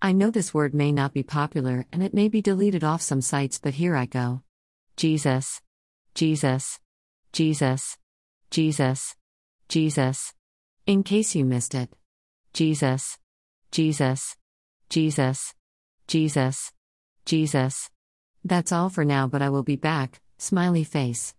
I know this word may not be popular and it may be deleted off some sites, but here I go. Jesus. Jesus. Jesus. Jesus. Jesus. In case you missed it. Jesus. Jesus. Jesus. Jesus. Jesus. That's all for now, but I will be back. Smiley face.